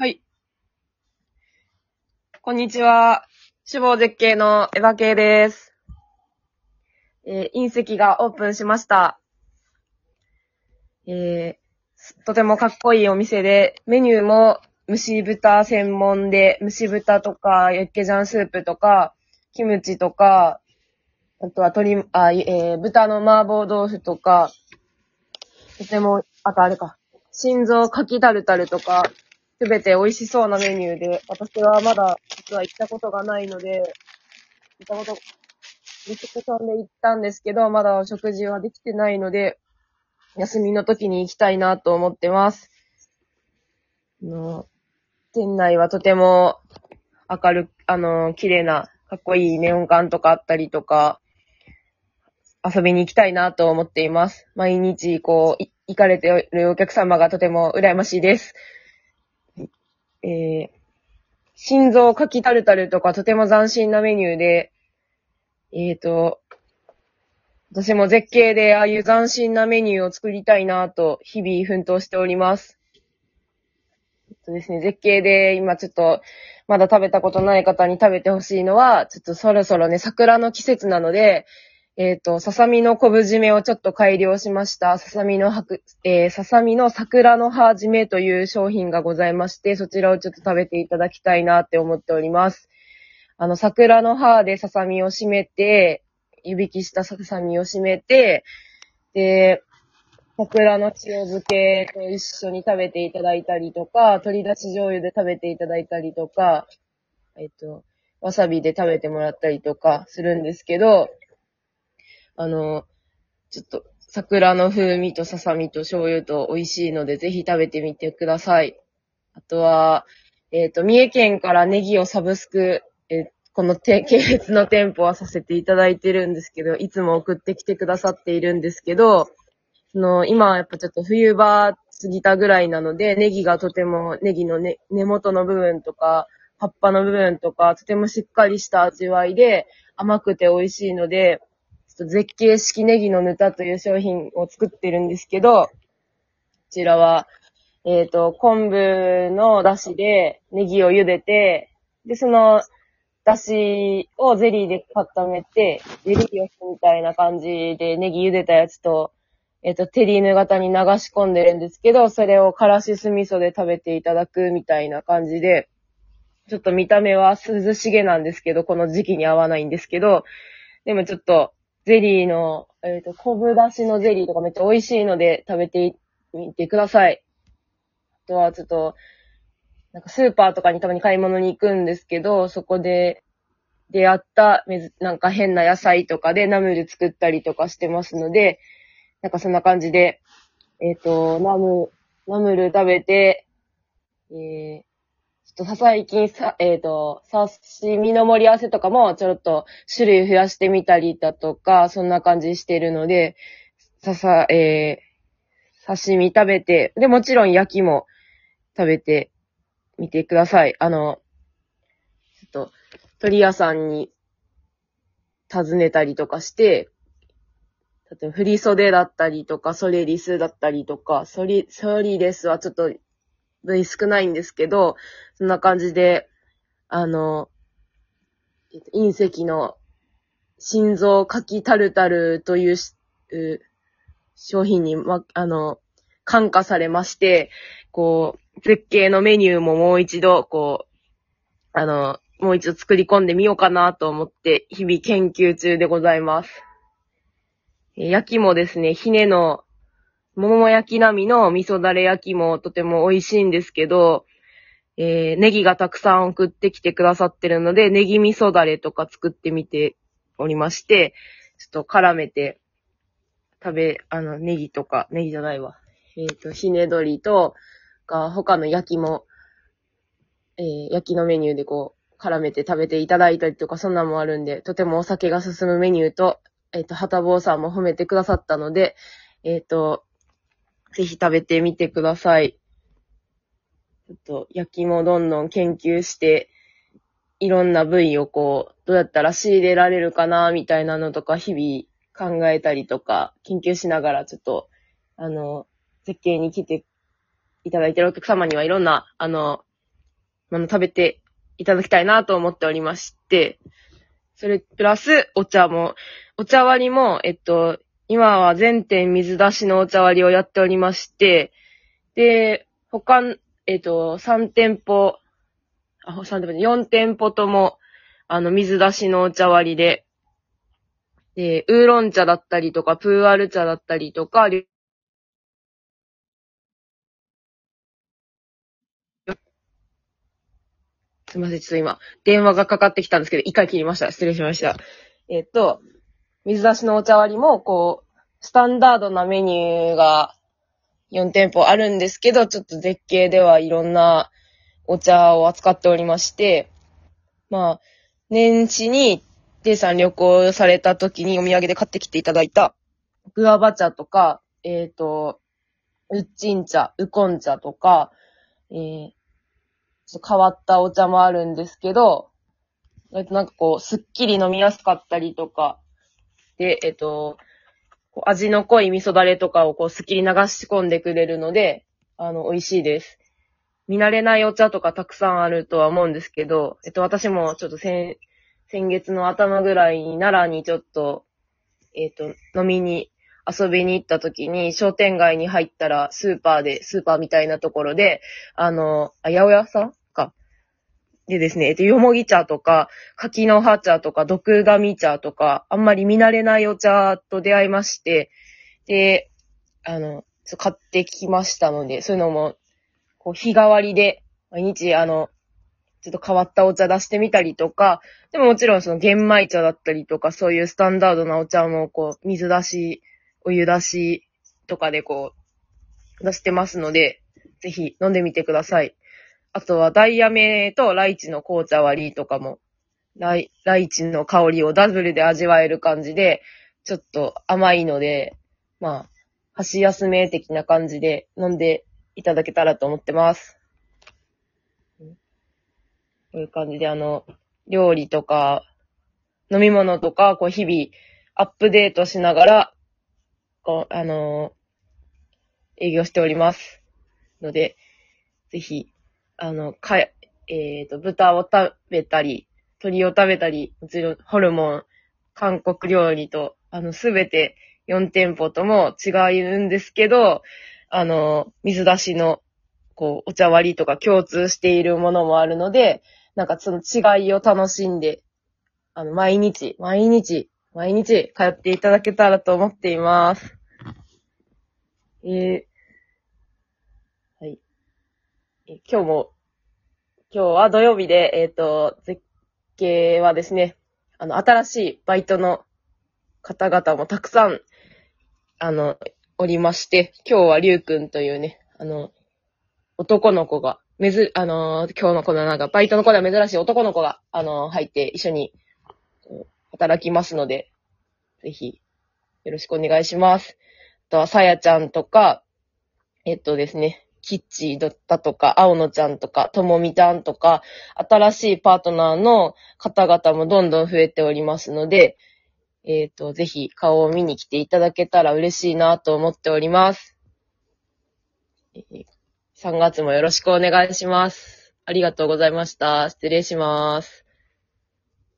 はい。こんにちは。志望絶景のエヴァ系です。えー隕石がオープンしました。えーとてもかっこいいお店で、メニューも蒸し豚専門で、蒸し豚とか、ユッケジャンスープとか、キムチとか、あとは鶏、あ、えー豚の麻婆豆腐とか、とても、あとあれか、心臓かきタルタルとか、すべて美味しそうなメニューで、私はまだ実は行ったことがないので、行ったこと、リスクさんで行ったんですけど、まだお食事はできてないので、休みの時に行きたいなと思ってます。の店内はとても明るく、あの、綺麗な、かっこいいネオン管とかあったりとか、遊びに行きたいなと思っています。毎日、こう、行かれてるお客様がとても羨ましいです。えー、心臓かきタルタルとかとても斬新なメニューで、えーと、私も絶景でああいう斬新なメニューを作りたいなと日々奮闘しております。えっとですね、絶景で今ちょっとまだ食べたことない方に食べてほしいのは、ちょっとそろそろね、桜の季節なので、えっ、と、ささみの昆布締めをちょっと改良しました。ささみのはく、えーささみの桜の葉締めという商品がございまして、そちらをちょっと食べていただきたいなって思っております。あの、桜の葉でささみを締めて、湯引きしたささみを締めて、で、桜の塩漬けと一緒に食べていただいたりとか、鶏だし醤油で食べていただいたりとか、えっと、わさびで食べてもらったりとかするんですけど、あの、ちょっと、桜の風味とささみと醤油と美味しいので、ぜひ食べてみてください。あとは、えっ、と、三重県からネギをサブスク、えーこのて系列の店舗はさせていただいてるんですけど、いつも送ってきてくださっているんですけど、その、今はやっぱちょっと冬場過ぎたぐらいなので、ネギがとても、ネギの、ね、根元の部分とか、葉っぱの部分とか、とてもしっかりした味わいで、甘くて美味しいので、ょっと絶景式ネギのぬたという商品を作ってるんですけど、こちらは、えっ、と、昆布の出汁でネギを茹でて、で、その、出汁をゼリーで固めて、ゼリーヨスみたいな感じでネギ茹でたやつと、えっ、と、テリーヌ型に流し込んでるんですけど、それをからし酢味噌で食べていただくみたいな感じで、ちょっと見た目は涼しげなんですけど、この時期に合わないんですけど、でもちょっと、ゼリーの、えっ、と、昆布だしのゼリーとかめっちゃ美味しいので食べてみてください。あとはちょっと、なんかスーパーとかにたまに買い物に行くんですけど、そこで出会っためず、なんか変な野菜とかでナムル作ったりとかしてますので、なんかそんな感じで、えっ、と、ナム、ナムル食べて、えー、とさ、最近さ、えっ、と、刺身の盛り合わせとかもちょっと種類増やしてみたりだとか、そんな感じしてるので、ささ、えー、刺身食べて、で、もちろん焼きも食べてみてください。あの、ちょっと、鳥屋さんに尋ねたりとかして、例えば振袖だったりとか、ソレリスだったりとか、ソリ、ソリレスはちょっと部位少ないんですけど、そんな感じで、あの、隕石の心臓かきタルタルというしう商品に、ま、あの、感化されまして、こう、絶景のメニューももう一度、こう、あの、もう一度作り込んでみようかなと思って、日々研究中でございます。焼きもですね、ひねの、桃焼き並みの味噌だれ焼きもとても美味しいんですけど、えーネギがたくさん送ってきてくださってるので、ネギ味噌だれとか作ってみておりまして、ちょっと絡めて食べ、あの、ネギとか、ネギじゃないわ。えっ、と、ひね鶏と、か、他の焼きも、えー焼きのメニューでこう、絡めて食べていただいたりとか、そんなもあるんで、とてもお酒が進むメニューと、えっ、と、はたぼうさんも褒めてくださったので、えっ、と、ぜひ食べてみてください。ちょっと、焼きもどんどん研究して、いろんな部位をこう、どうやったら仕入れられるかな、みたいなのとか、日々考えたりとか、研究しながら、ちょっと、あの、絶景に来ていただいてるお客様にはいろんな、あの、あの、食べていただきたいなと思っておりまして、それプラスお茶も、お茶割りも、えっと、今は全店水出しのお茶割りをやっておりまして、で、他、えっと、3店舗、あ、3店舗、4店舗とも、あの、水出しのお茶割りで、で、ウーロン茶だったりとか、プーアル茶だったりとか、すいません、ちょっと今、電話がかかってきたんですけど、一回切りました。失礼しました。えっと、水出しのお茶割りも、こう、スタンダードなメニューが4店舗あるんですけど、ちょっと絶景ではいろんなお茶を扱っておりまして、まあ、年始に、デイさん旅行された時にお土産で買ってきていただいた、グアバ茶とか、えっ、と、ウッチン茶、ウコン茶とか、えー、ちょっと変わったお茶もあるんですけど、なんかこう、すっきり飲みやすかったりとか、で、えっと、こう味の濃い味噌だれとかをこう、すっきり流し込んでくれるので、あの、美味しいです。見慣れないお茶とかたくさんあるとは思うんですけど、えっと、私もちょっと先、先月の頭ぐらいに奈良にちょっと、えっと、飲みに、遊びに行った時に商店街に入ったらスーパーで、スーパーみたいなところで、あの、あ、八百屋さん。でですね、えっと、よもぎ茶とか、柿の葉茶とか、毒神茶とか、あんまり見慣れないお茶と出会いまして、で、あの、買ってきましたので、そういうのも、こう、日替わりで、毎日、あの、ちょっと変わったお茶出してみたりとか、でももちろんその玄米茶だったりとか、そういうスタンダードなお茶も、こう、水出し、お湯出しとかでこう、出してますので、ぜひ飲んでみてください。あとはダイヤメとライチの紅茶割りとかも、ライライチの香りをダブルで味わえる感じで、ちょっと甘いので、まあ、箸休め的な感じで飲んでいただけたらと思ってます。こういう感じで、あの、料理とか、飲み物とか、こう日々アップデートしながら、こう、あの営業しております。ので、ぜひ、あの、かえ、えっ、と、豚を食べたり、鶏を食べたり、もちろんホルモン、韓国料理と、あの、すべて4店舗とも違うんですけど、あの、水出しの、こう、お茶割りとか共通しているものもあるので、なんかその違いを楽しんで、あの、毎日、毎日、毎日通っていただけたらと思っています。えーはい。えー今日も、今日は土曜日で、えっ、と、絶景はですね、あの、新しいバイトの方々もたくさん、あの、おりまして、今日はりゅうくんというね、あの、男の子が、めず、あの今日のこのなんか、バイトの子では珍しい男の子が、あの入って一緒に、働きますので、ぜひ、よろしくお願いします。あとは、さやちゃんとか、えっとですね、キッチーだったとか、青野ちゃんとか、ともみちゃんとか、新しいパートナーの方々もどんどん増えておりますので、えっ、と、ぜひ顔を見に来ていただけたら嬉しいなと思っております。3月もよろしくお願いします。ありがとうございました。失礼します。